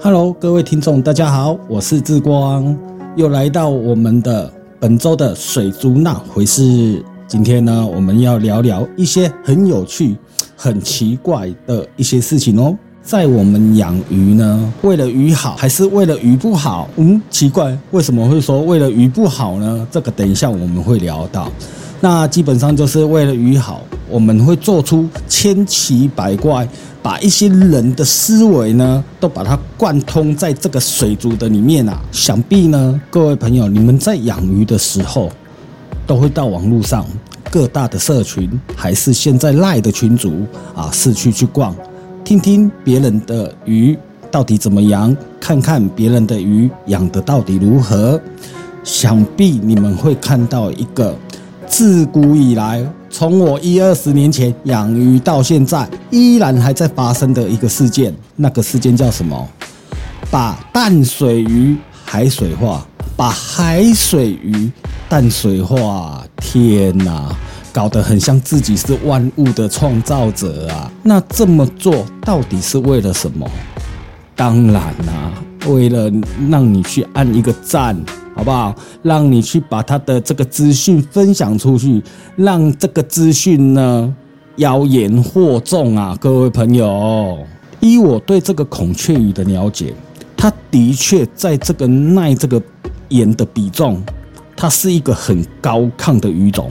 Hello，各位听众，大家好，我是志光，又来到我们的本周的水族那回事。今天呢，我们要聊聊一些很有趣、很奇怪的一些事情哦。在我们养鱼呢，为了鱼好还是为了鱼不好？嗯，奇怪，为什么会说为了鱼不好呢？这个等一下我们会聊到。那基本上就是为了鱼好，我们会做出千奇百怪。把一些人的思维呢，都把它贯通在这个水族的里面啊。想必呢，各位朋友，你们在养鱼的时候，都会到网络上各大的社群，还是现在赖的群组啊，市区去逛，听听别人的鱼到底怎么养，看看别人的鱼养的到底如何。想必你们会看到一个自古以来。从我一二十年前养鱼到现在，依然还在发生的一个事件。那个事件叫什么？把淡水鱼海水化，把海水鱼淡水化。天哪，搞得很像自己是万物的创造者啊！那这么做到底是为了什么？当然啦，为了让你去按一个赞。好不好？让你去把他的这个资讯分享出去，让这个资讯呢妖言惑众啊！各位朋友，依我对这个孔雀鱼的了解，它的确在这个耐这个盐的比重，它是一个很高亢的鱼种，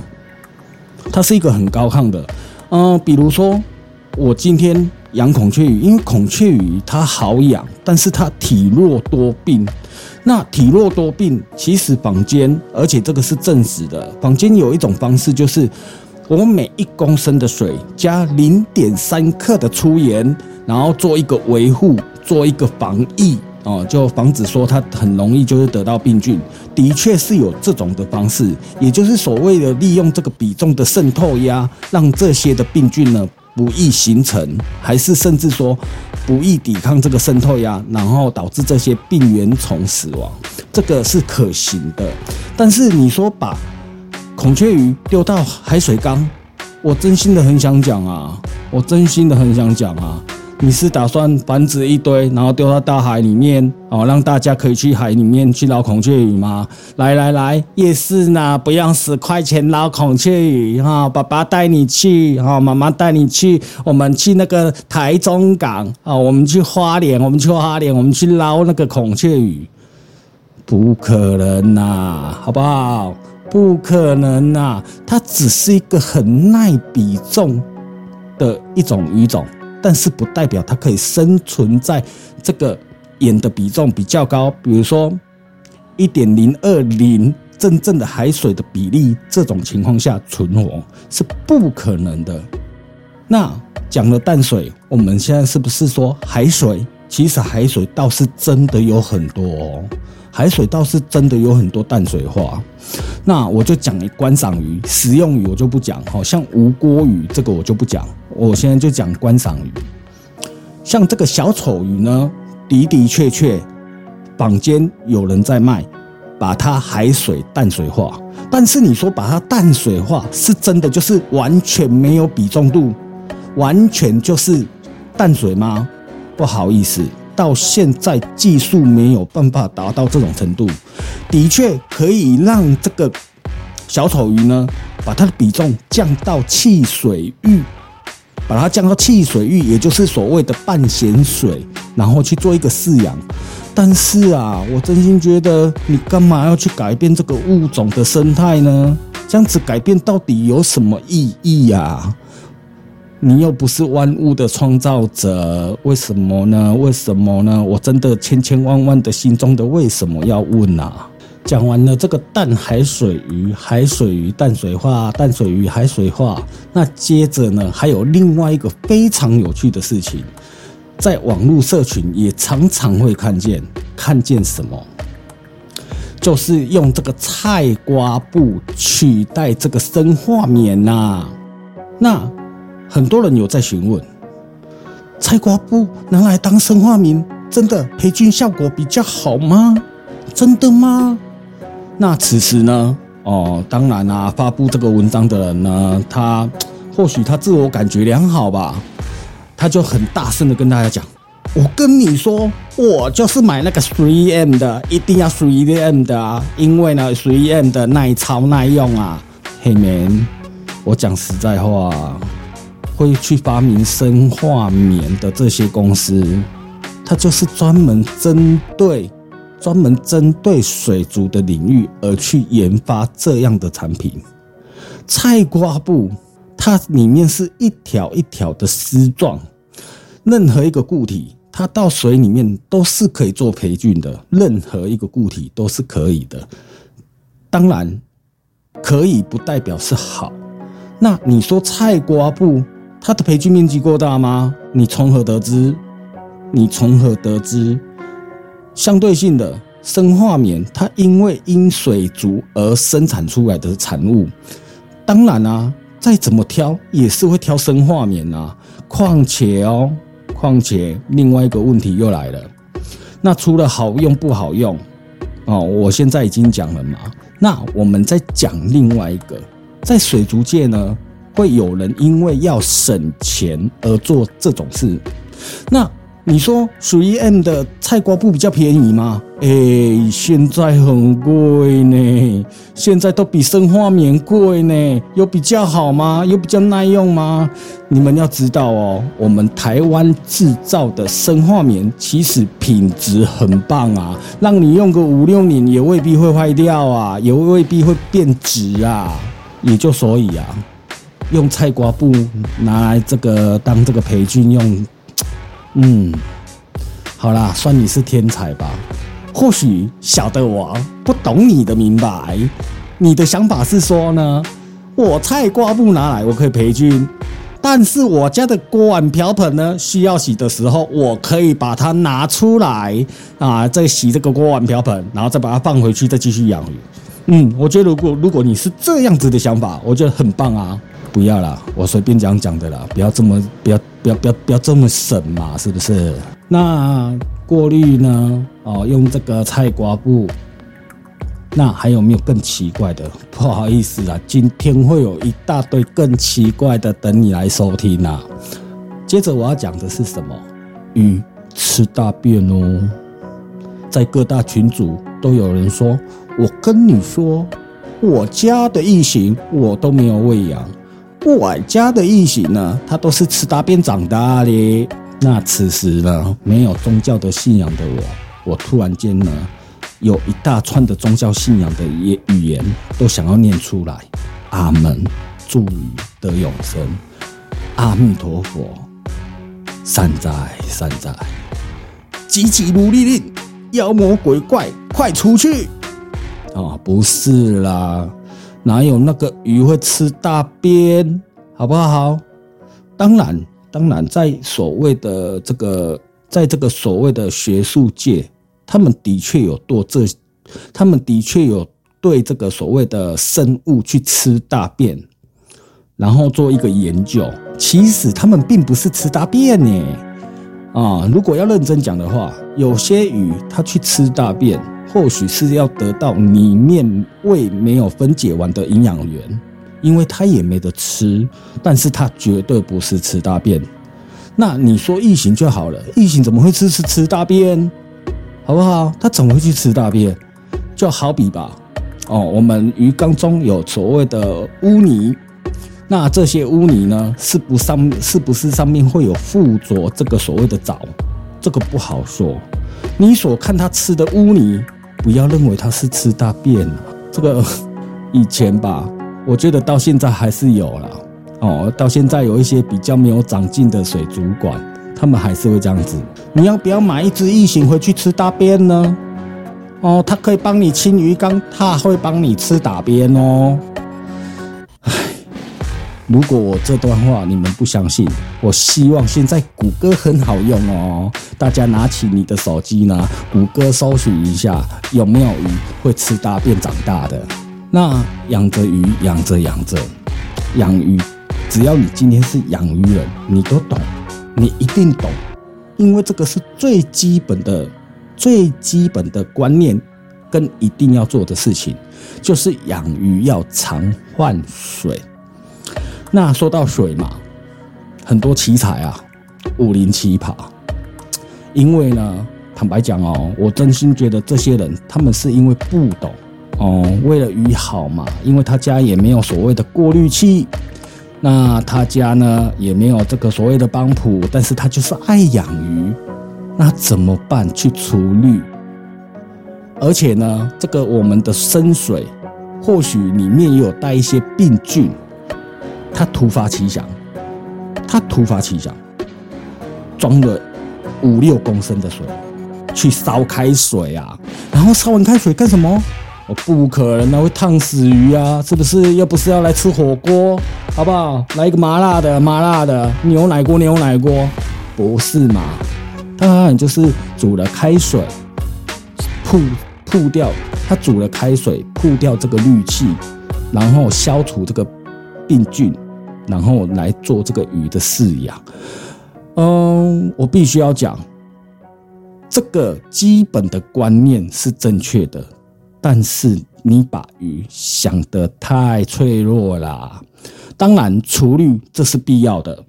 它是一个很高亢的。嗯，比如说我今天养孔雀鱼，因为孔雀鱼它好养，但是它体弱多病。那体弱多病，其实坊间，而且这个是证实的。坊间有一种方式，就是我每一公升的水加零点三克的粗盐，然后做一个维护，做一个防疫哦，就防止说它很容易就是得到病菌。的确是有这种的方式，也就是所谓的利用这个比重的渗透压，让这些的病菌呢。不易形成，还是甚至说不易抵抗这个渗透压，然后导致这些病原虫死亡，这个是可行的。但是你说把孔雀鱼丢到海水缸，我真心的很想讲啊，我真心的很想讲啊。你是打算繁殖一堆，然后丢到大海里面哦，让大家可以去海里面去捞孔雀鱼吗？来来来，夜市呢，不用十块钱捞孔雀鱼哈，爸爸带你去哈，妈妈带你去，我们去那个台中港啊，我们去花莲，我们去花莲，我们去捞那个孔雀鱼，不可能呐，好不好？不可能呐，它只是一个很耐比重的一种鱼种。但是不代表它可以生存在这个盐的比重比较高，比如说一点零二零真正的海水的比例这种情况下存活是不可能的。那讲了淡水，我们现在是不是说海水？其实海水倒是真的有很多哦，海水倒是真的有很多淡水化。那我就讲观赏鱼、食用鱼，我就不讲。好像无锅鱼这个我就不讲。我现在就讲观赏鱼，像这个小丑鱼呢，的的确确，坊间有人在卖，把它海水淡水化。但是你说把它淡水化，是真的就是完全没有比重度，完全就是淡水吗？不好意思，到现在技术没有办法达到这种程度。的确可以让这个小丑鱼呢，把它的比重降到汽水域。把它降到汽水域，也就是所谓的半咸水，然后去做一个饲养。但是啊，我真心觉得你干嘛要去改变这个物种的生态呢？这样子改变到底有什么意义呀？你又不是万物的创造者，为什么呢？为什么呢？我真的千千万万的心中的为什么要问啊？讲完了这个淡海水鱼，海水鱼淡水化，淡水鱼海水化。那接着呢，还有另外一个非常有趣的事情，在网络社群也常常会看见，看见什么？就是用这个菜瓜布取代这个生化棉呐。那很多人有在询问，菜瓜布拿来当生化棉，真的培菌效果比较好吗？真的吗？那此时呢？哦，当然啦，发布这个文章的人呢，他或许他自我感觉良好吧，他就很大声的跟大家讲：我跟你说，我就是买那个 three m 的，一定要 three m 的啊，因为呢，three m 的耐操耐用啊。嘿，man，我讲实在话，会去发明生化棉的这些公司，它就是专门针对。专门针对水族的领域而去研发这样的产品，菜瓜布它里面是一条一条的丝状，任何一个固体它到水里面都是可以做培菌的，任何一个固体都是可以的。当然，可以不代表是好。那你说菜瓜布它的培菌面积够大吗？你从何得知？你从何得知？相对性的生化棉，它因为因水族而生产出来的产物，当然啊，再怎么挑也是会挑生化棉啊。况且哦，况且另外一个问题又来了，那除了好用不好用哦，我现在已经讲了嘛。那我们再讲另外一个，在水族界呢，会有人因为要省钱而做这种事，那。你说属于 M 的菜瓜布比较便宜吗？哎，现在很贵呢，现在都比生化棉贵呢。有比较好吗？有比较耐用吗？你们要知道哦，我们台湾制造的生化棉其实品质很棒啊，让你用个五六年也未必会坏掉啊，也未必会变质啊。也就所以啊，用菜瓜布拿来这个当这个培菌用。嗯，好啦，算你是天才吧。或许小的我不懂你的明白，你的想法是说呢，我菜瓜布拿来我可以培菌，但是我家的锅碗瓢盆呢，需要洗的时候，我可以把它拿出来啊，再洗这个锅碗瓢盆，然后再把它放回去，再继续养鱼。嗯，我觉得如果如果你是这样子的想法，我觉得很棒啊。不要啦，我随便讲讲的啦，不要这么不要不要不要不要这么省嘛，是不是？那过滤呢？哦，用这个菜瓜布。那还有没有更奇怪的？不好意思啊，今天会有一大堆更奇怪的等你来收听啊。接着我要讲的是什么？鱼吃大便哦，在各大群组都有人说，我跟你说，我家的异形我都没有喂养。我家的异形呢，它都是吃大便长大的。那此时呢，没有宗教的信仰的我，我突然间呢，有一大串的宗教信仰的语语言都想要念出来。阿门，祝语得永生。阿弥陀佛，善哉善哉。急急如律令，妖魔鬼怪快出去！啊，不是啦。哪有那个鱼会吃大便，好不好？当然，当然，在所谓的这个，在这个所谓的学术界，他们的确有做这，他们的确有对这个所谓的生物去吃大便，然后做一个研究。其实他们并不是吃大便呢，啊，如果要认真讲的话，有些鱼它去吃大便。或许是要得到里面胃没有分解完的营养源，因为它也没得吃，但是它绝对不是吃大便。那你说异形就好了，异形怎么会吃吃吃大便？好不好？它怎么会去吃大便？就好比吧，哦，我们鱼缸中有所谓的污泥，那这些污泥呢，是不上是不是上面会有附着这个所谓的藻？这个不好说。你所看它吃的污泥。不要认为它是吃大便这个以前吧，我觉得到现在还是有了哦。到现在有一些比较没有长进的水族馆，他们还是会这样子。你要不要买一只异形回去吃大便呢？哦，它可以帮你清鱼缸，它会帮你吃大便哦。如果我这段话你们不相信，我希望现在谷歌很好用哦。大家拿起你的手机呢，谷歌搜寻一下有没有鱼会吃大便长大的。那养着鱼，养着养着，养鱼，只要你今天是养鱼人，你都懂，你一定懂，因为这个是最基本的、最基本的观念跟一定要做的事情，就是养鱼要常换水。那说到水嘛，很多奇才啊，武林奇葩，因为呢，坦白讲哦，我真心觉得这些人他们是因为不懂哦，为了鱼好嘛，因为他家也没有所谓的过滤器，那他家呢也没有这个所谓的帮浦，但是他就是爱养鱼，那怎么办？去除氯，而且呢，这个我们的深水或许里面也有带一些病菌，他突发奇想，他突发奇想，装了五六公升的水去烧开水啊，然后烧完开水干什么？我不可能啊，会烫死鱼啊，是不是？又不是要来吃火锅，好不好？来一个麻辣的，麻辣的牛奶锅，牛奶锅，不是嘛？当然就是煮了开水，铺铺掉，他煮了开水，铺掉这个氯气，然后消除这个病菌，然后来做这个鱼的饲养。嗯，我必须要讲，这个基本的观念是正确的。但是你把鱼想得太脆弱啦。当然，除氯这是必要的，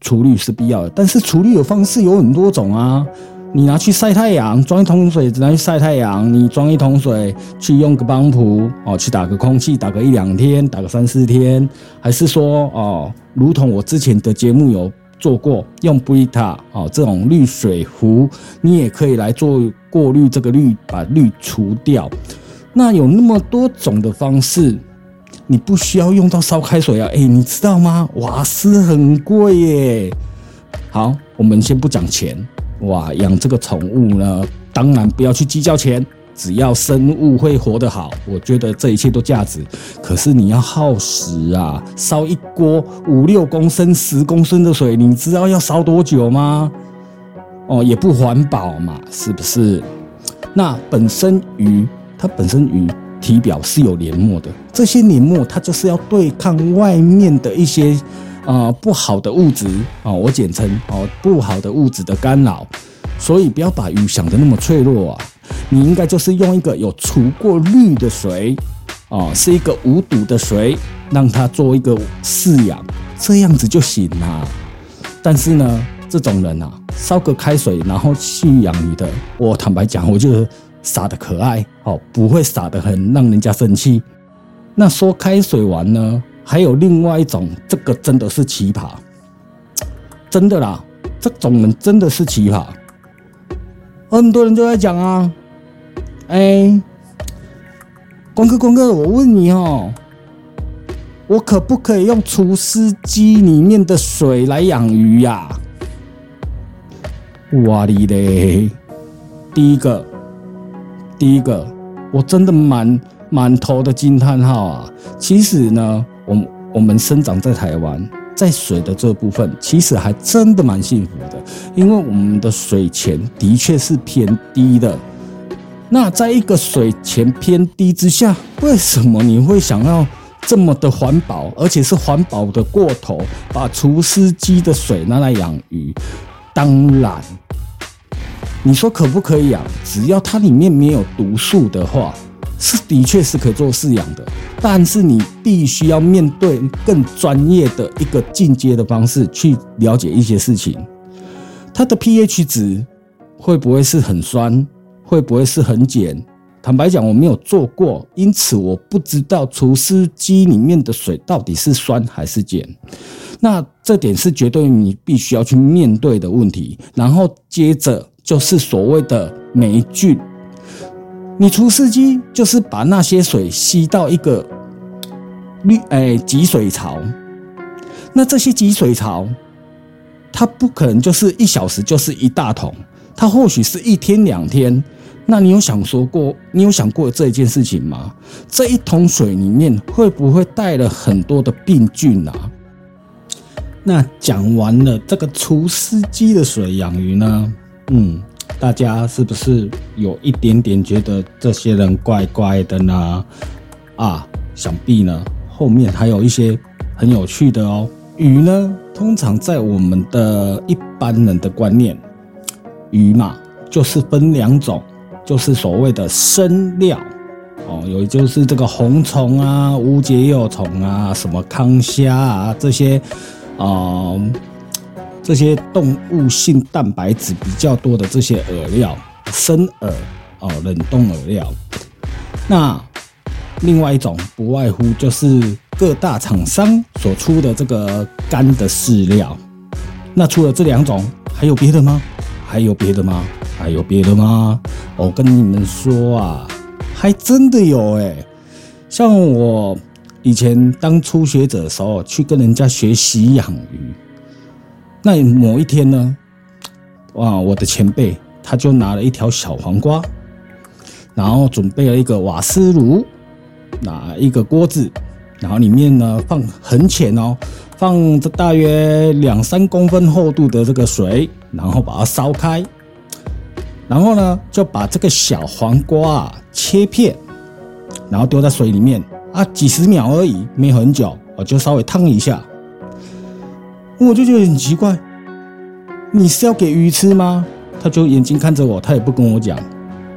除氯是必要的。但是除氯的方式有很多种啊。你拿去晒太阳，装一桶水只拿去晒太阳。你装一桶水去用个帮浦哦，去打个空气，打个一两天，打个三四天，还是说哦，如同我之前的节目有。做过用布伊塔哦，这种滤水壶，你也可以来做过滤这个滤，把滤除掉。那有那么多种的方式，你不需要用到烧开水啊！哎，你知道吗？瓦斯很贵耶。好，我们先不讲钱，哇，养这个宠物呢，当然不要去计较钱。只要生物会活得好，我觉得这一切都价值。可是你要耗时啊，烧一锅五六公升、十公升的水，你知道要烧多久吗？哦，也不环保嘛，是不是？那本身鱼，它本身鱼体表是有黏膜的，这些黏膜它就是要对抗外面的一些啊不好的物质啊，我简称哦不好的物质的干扰。所以不要把鱼想得那么脆弱啊！你应该就是用一个有除过氯的水，啊，是一个无毒的水，让它做一个饲养，这样子就行了。但是呢，这种人啊，烧个开水然后去养鱼的，我坦白讲，我觉得傻的可爱，哦，不会傻的很让人家生气。那说开水玩呢，还有另外一种，这个真的是奇葩，真的啦，这种人真的是奇葩。很多人都在讲啊，哎，光哥，光哥，我问你哦，我可不可以用除湿机里面的水来养鱼呀？哇哩嘞！第一个，第一个，我真的满满头的惊叹号啊！其实呢，我我们生长在台湾。在水的这部分，其实还真的蛮幸福的，因为我们的水钱的确是偏低的。那在一个水钱偏低之下，为什么你会想要这么的环保，而且是环保的过头，把除湿机的水拿来养鱼？当然，你说可不可以养？只要它里面没有毒素的话。是的确是可以做饲养的，但是你必须要面对更专业的一个进阶的方式去了解一些事情。它的 pH 值会不会是很酸？会不会是很碱？坦白讲，我没有做过，因此我不知道除湿机里面的水到底是酸还是碱。那这点是绝对你必须要去面对的问题。然后接着就是所谓的霉菌。你除湿机就是把那些水吸到一个滤诶集水槽，那这些集水槽，它不可能就是一小时就是一大桶，它或许是一天两天。那你有想说过，你有想过这件事情吗？这一桶水里面会不会带了很多的病菌啊？那讲完了这个除湿机的水养鱼呢？嗯。大家是不是有一点点觉得这些人怪怪的呢？啊，想必呢后面还有一些很有趣的哦。鱼呢，通常在我们的一般人的观念，鱼嘛就是分两种，就是所谓的生料哦，有就是这个红虫啊、无节幼虫啊、什么康虾啊这些啊。这些动物性蛋白质比较多的这些饵料，生饵哦，冷冻饵料。那另外一种不外乎就是各大厂商所出的这个干的饲料。那除了这两种，还有别的吗？还有别的吗？还有别的吗？我跟你们说啊，还真的有哎。像我以前当初学者的时候，去跟人家学习养鱼。那某一天呢，哇，我的前辈他就拿了一条小黄瓜，然后准备了一个瓦斯炉，拿一个锅子，然后里面呢放很浅哦，放这大约两三公分厚度的这个水，然后把它烧开，然后呢就把这个小黄瓜啊切片，然后丢在水里面啊，几十秒而已，没很久，我就稍微烫一下。我就觉得很奇怪，你是要给鱼吃吗？他就眼睛看着我，他也不跟我讲，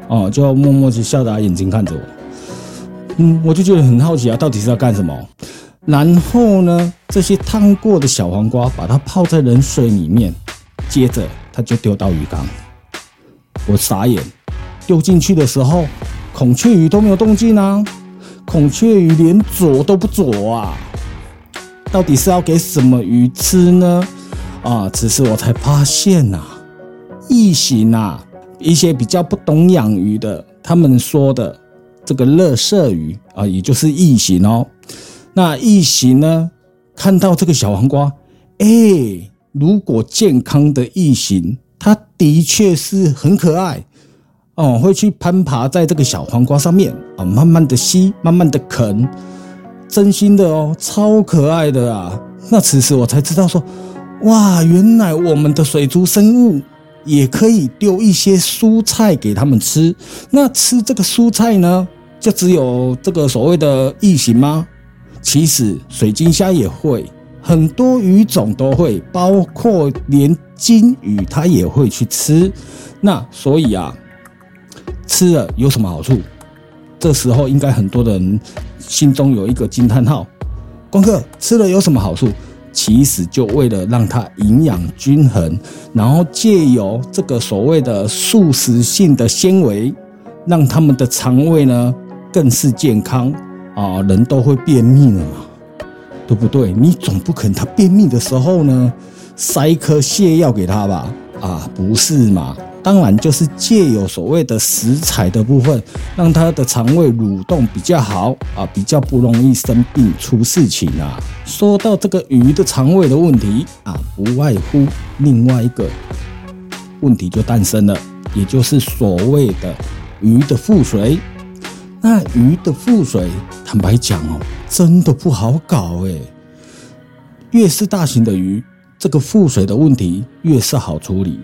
哦，就默默的笑着眼睛看着我。嗯，我就觉得很好奇啊，到底是要干什么？然后呢，这些烫过的小黄瓜，把它泡在冷水里面，接着他就丢到鱼缸。我傻眼，丢进去的时候，孔雀鱼都没有动静啊，孔雀鱼连啄都不啄啊。到底是要给什么鱼吃呢？啊，只是我才发现呐，异形呐，一些比较不懂养鱼的，他们说的这个乐色鱼啊，也就是异形哦。那异形呢，看到这个小黄瓜，哎，如果健康的异形，它的确是很可爱哦，会去攀爬在这个小黄瓜上面啊，慢慢的吸，慢慢的啃。真心的哦，超可爱的啊！那此时我才知道说，哇，原来我们的水族生物也可以丢一些蔬菜给他们吃。那吃这个蔬菜呢，就只有这个所谓的异形吗？其实水晶虾也会，很多鱼种都会，包括连金鱼它也会去吃。那所以啊，吃了有什么好处？这时候应该很多人。心中有一个惊叹号，光哥吃了有什么好处？其实就为了让它营养均衡，然后借由这个所谓的素食性的纤维，让他们的肠胃呢更是健康啊！人都会便秘了嘛，对不对？你总不可能他便秘的时候呢塞一颗泻药给他吧？啊，不是嘛？当然，就是借有所谓的食材的部分，让它的肠胃蠕动比较好啊，比较不容易生病出事情啊。说到这个鱼的肠胃的问题啊，不外乎另外一个问题就诞生了，也就是所谓的鱼的腹水。那鱼的腹水，坦白讲哦，真的不好搞诶。越是大型的鱼，这个腹水的问题越是好处理。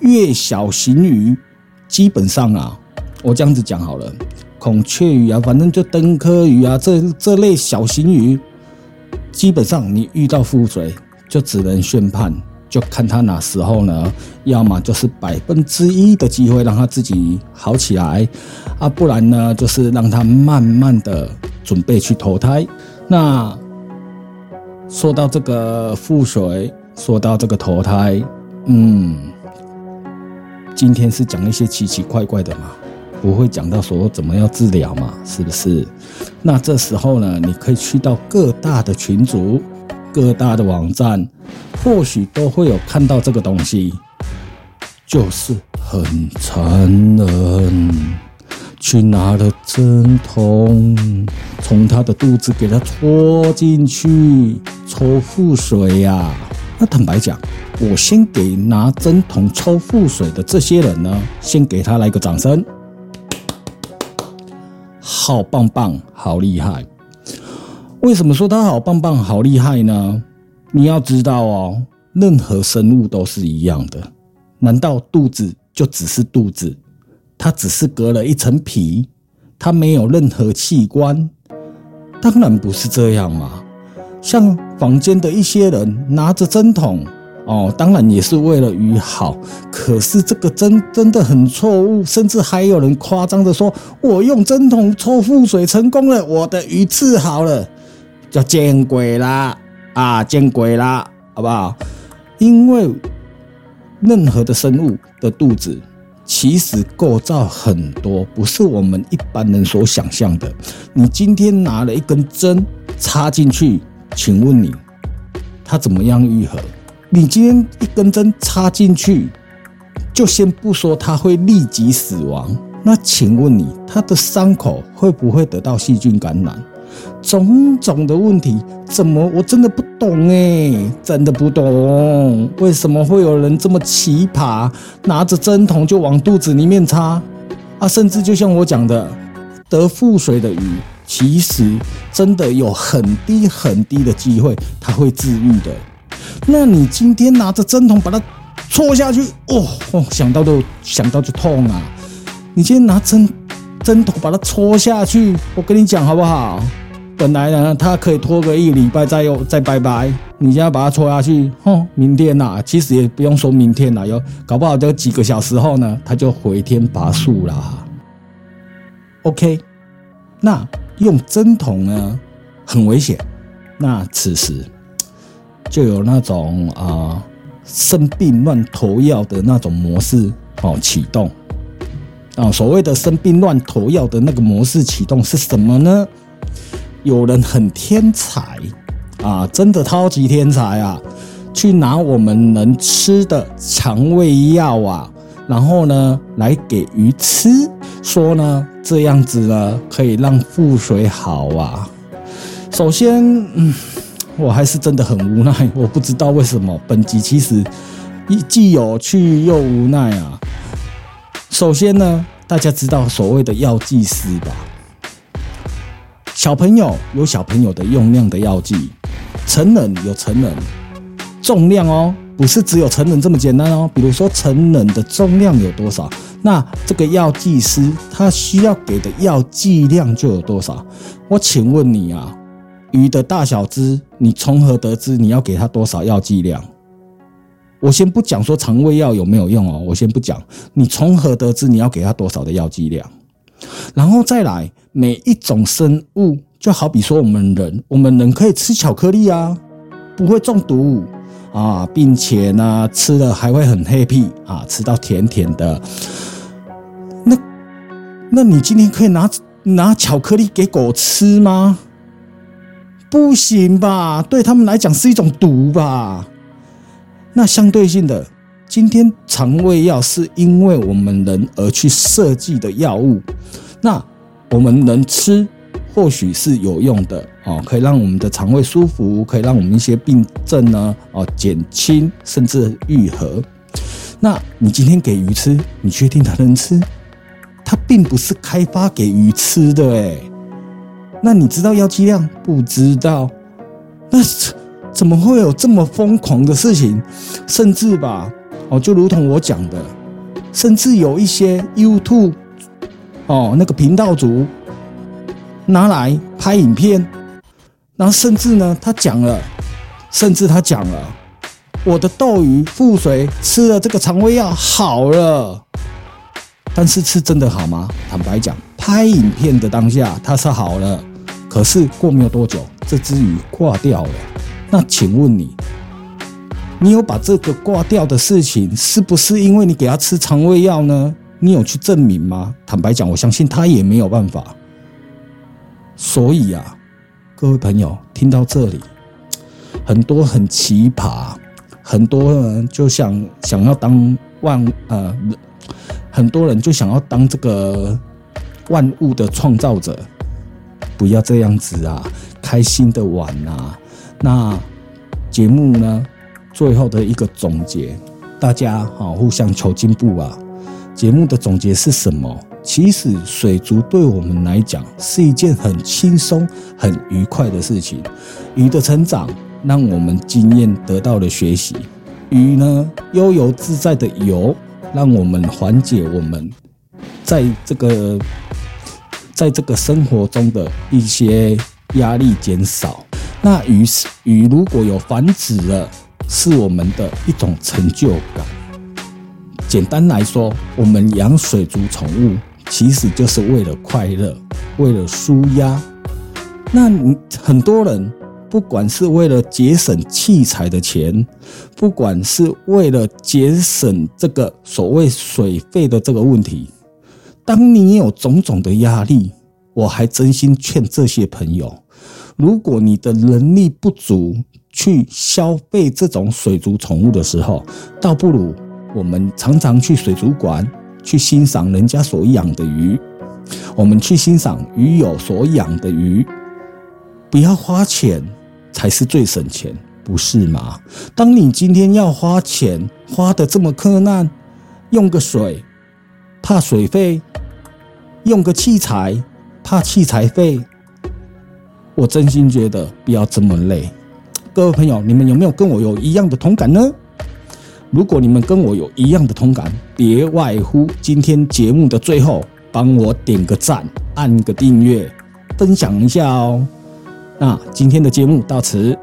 越小型鱼，基本上啊，我这样子讲好了，孔雀鱼啊，反正就灯科鱼啊，这这类小型鱼，基本上你遇到腹水，就只能宣判，就看它哪时候呢？要么就是百分之一的机会让它自己好起来，啊，不然呢，就是让它慢慢的准备去投胎。那说到这个腹水，说到这个投胎，嗯。今天是讲一些奇奇怪怪的嘛，不会讲到说怎么样治疗嘛，是不是？那这时候呢，你可以去到各大的群组、各大的网站，或许都会有看到这个东西，就是很残忍，去拿了针筒，从他的肚子给他戳进去，抽腹水呀。那坦白讲。我先给拿针筒抽腹水的这些人呢，先给他来个掌声，好棒棒，好厉害！为什么说他好棒棒、好厉害呢？你要知道哦，任何生物都是一样的。难道肚子就只是肚子？它只是隔了一层皮，它没有任何器官？当然不是这样嘛！像房间的一些人拿着针筒。哦，当然也是为了鱼好，可是这个针真的很错误，甚至还有人夸张的说：“我用针筒抽腹水成功了，我的鱼治好了，叫见鬼啦！啊，见鬼啦，好不好？因为任何的生物的肚子其实构造很多，不是我们一般人所想象的。你今天拿了一根针插进去，请问你它怎么样愈合？你今天一根针插进去，就先不说它会立即死亡，那请问你它的伤口会不会得到细菌感染？种种的问题，怎么我真的不懂哎，真的不懂，为什么会有人这么奇葩，拿着针筒就往肚子里面插啊？甚至就像我讲的，得腹水的鱼，其实真的有很低很低的机会，它会治愈的。那你今天拿着针筒把它戳下去，哦哦，想到都想到就痛啊！你今天拿针针筒把它戳下去，我跟你讲好不好？本来呢，它可以拖个一礼拜再又再拜拜。你现在把它戳下去，哼，明天呐，其实也不用说明天了，有搞不好就几个小时后呢，他就回天乏术啦。OK，那用针筒呢很危险。那此时就有那种啊生病乱投药的那种模式哦启动啊。所谓的生病乱投药的那个模式启动是什么呢？有人很天才啊，真的超级天才啊！去拿我们能吃的肠胃药啊，然后呢来给鱼吃，说呢这样子呢可以让腹水好啊。首先，嗯，我还是真的很无奈，我不知道为什么本集其实既有趣又无奈啊。首先呢，大家知道所谓的药剂师吧？小朋友有小朋友的用量的药剂，成人有成人重量哦，不是只有成人这么简单哦。比如说成人的重量有多少，那这个药剂师他需要给的药剂量就有多少。我请问你啊，鱼的大小只，你从何得知你要给他多少药剂量？我先不讲说肠胃药有没有用哦，我先不讲，你从何得知你要给他多少的药剂量？然后再来，每一种生物，就好比说我们人，我们人可以吃巧克力啊，不会中毒啊，并且呢，吃了还会很 happy 啊，吃到甜甜的。那，那你今天可以拿拿巧克力给狗吃吗？不行吧，对他们来讲是一种毒吧。那相对性的。今天肠胃药是因为我们人而去设计的药物，那我们能吃或许是有用的哦，可以让我们的肠胃舒服，可以让我们一些病症呢哦减轻甚至愈合。那你今天给鱼吃，你确定它能吃？它并不是开发给鱼吃的诶。那你知道药剂量？不知道。那怎么会有这么疯狂的事情？甚至吧。哦，就如同我讲的，甚至有一些 YouTube 哦，那个频道主拿来拍影片，然后甚至呢，他讲了，甚至他讲了，我的斗鱼腹水吃了这个肠胃药好了，但是是真的好吗？坦白讲，拍影片的当下他是好了，可是过没有多久，这只鱼挂掉了。那请问你？你有把这个挂掉的事情，是不是因为你给他吃肠胃药呢？你有去证明吗？坦白讲，我相信他也没有办法。所以啊，各位朋友听到这里，很多很奇葩，很多人就想想要当万呃，很多人就想要当这个万物的创造者，不要这样子啊，开心的玩啊。那节目呢？最后的一个总结，大家好，互相求进步啊！节目的总结是什么？其实水族对我们来讲是一件很轻松、很愉快的事情。鱼的成长让我们经验得到了学习，鱼呢悠游自在的游，让我们缓解我们在这个在这个生活中的一些压力减少。那鱼鱼如果有繁殖了。是我们的一种成就感。简单来说，我们养水族宠物，其实就是为了快乐，为了舒压。那很多人不管是为了节省器材的钱，不管是为了节省这个所谓水费的这个问题，当你有种种的压力，我还真心劝这些朋友，如果你的能力不足去消费这种水族宠物的时候，倒不如我们常常去水族馆去欣赏人家所养的鱼，我们去欣赏鱼友所养的鱼，不要花钱。才是最省钱，不是吗？当你今天要花钱花的这么困难，用个水怕水费，用个器材怕器材费，我真心觉得不要这么累。各位朋友，你们有没有跟我有一样的同感呢？如果你们跟我有一样的同感，别外乎今天节目的最后帮我点个赞，按个订阅，分享一下哦。那今天的节目到此，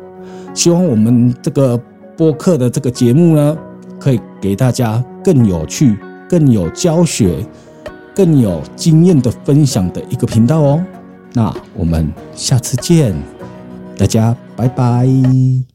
希望我们这个播客的这个节目呢，可以给大家更有趣、更有教学、更有经验的分享的一个频道哦。那我们下次见，大家拜拜。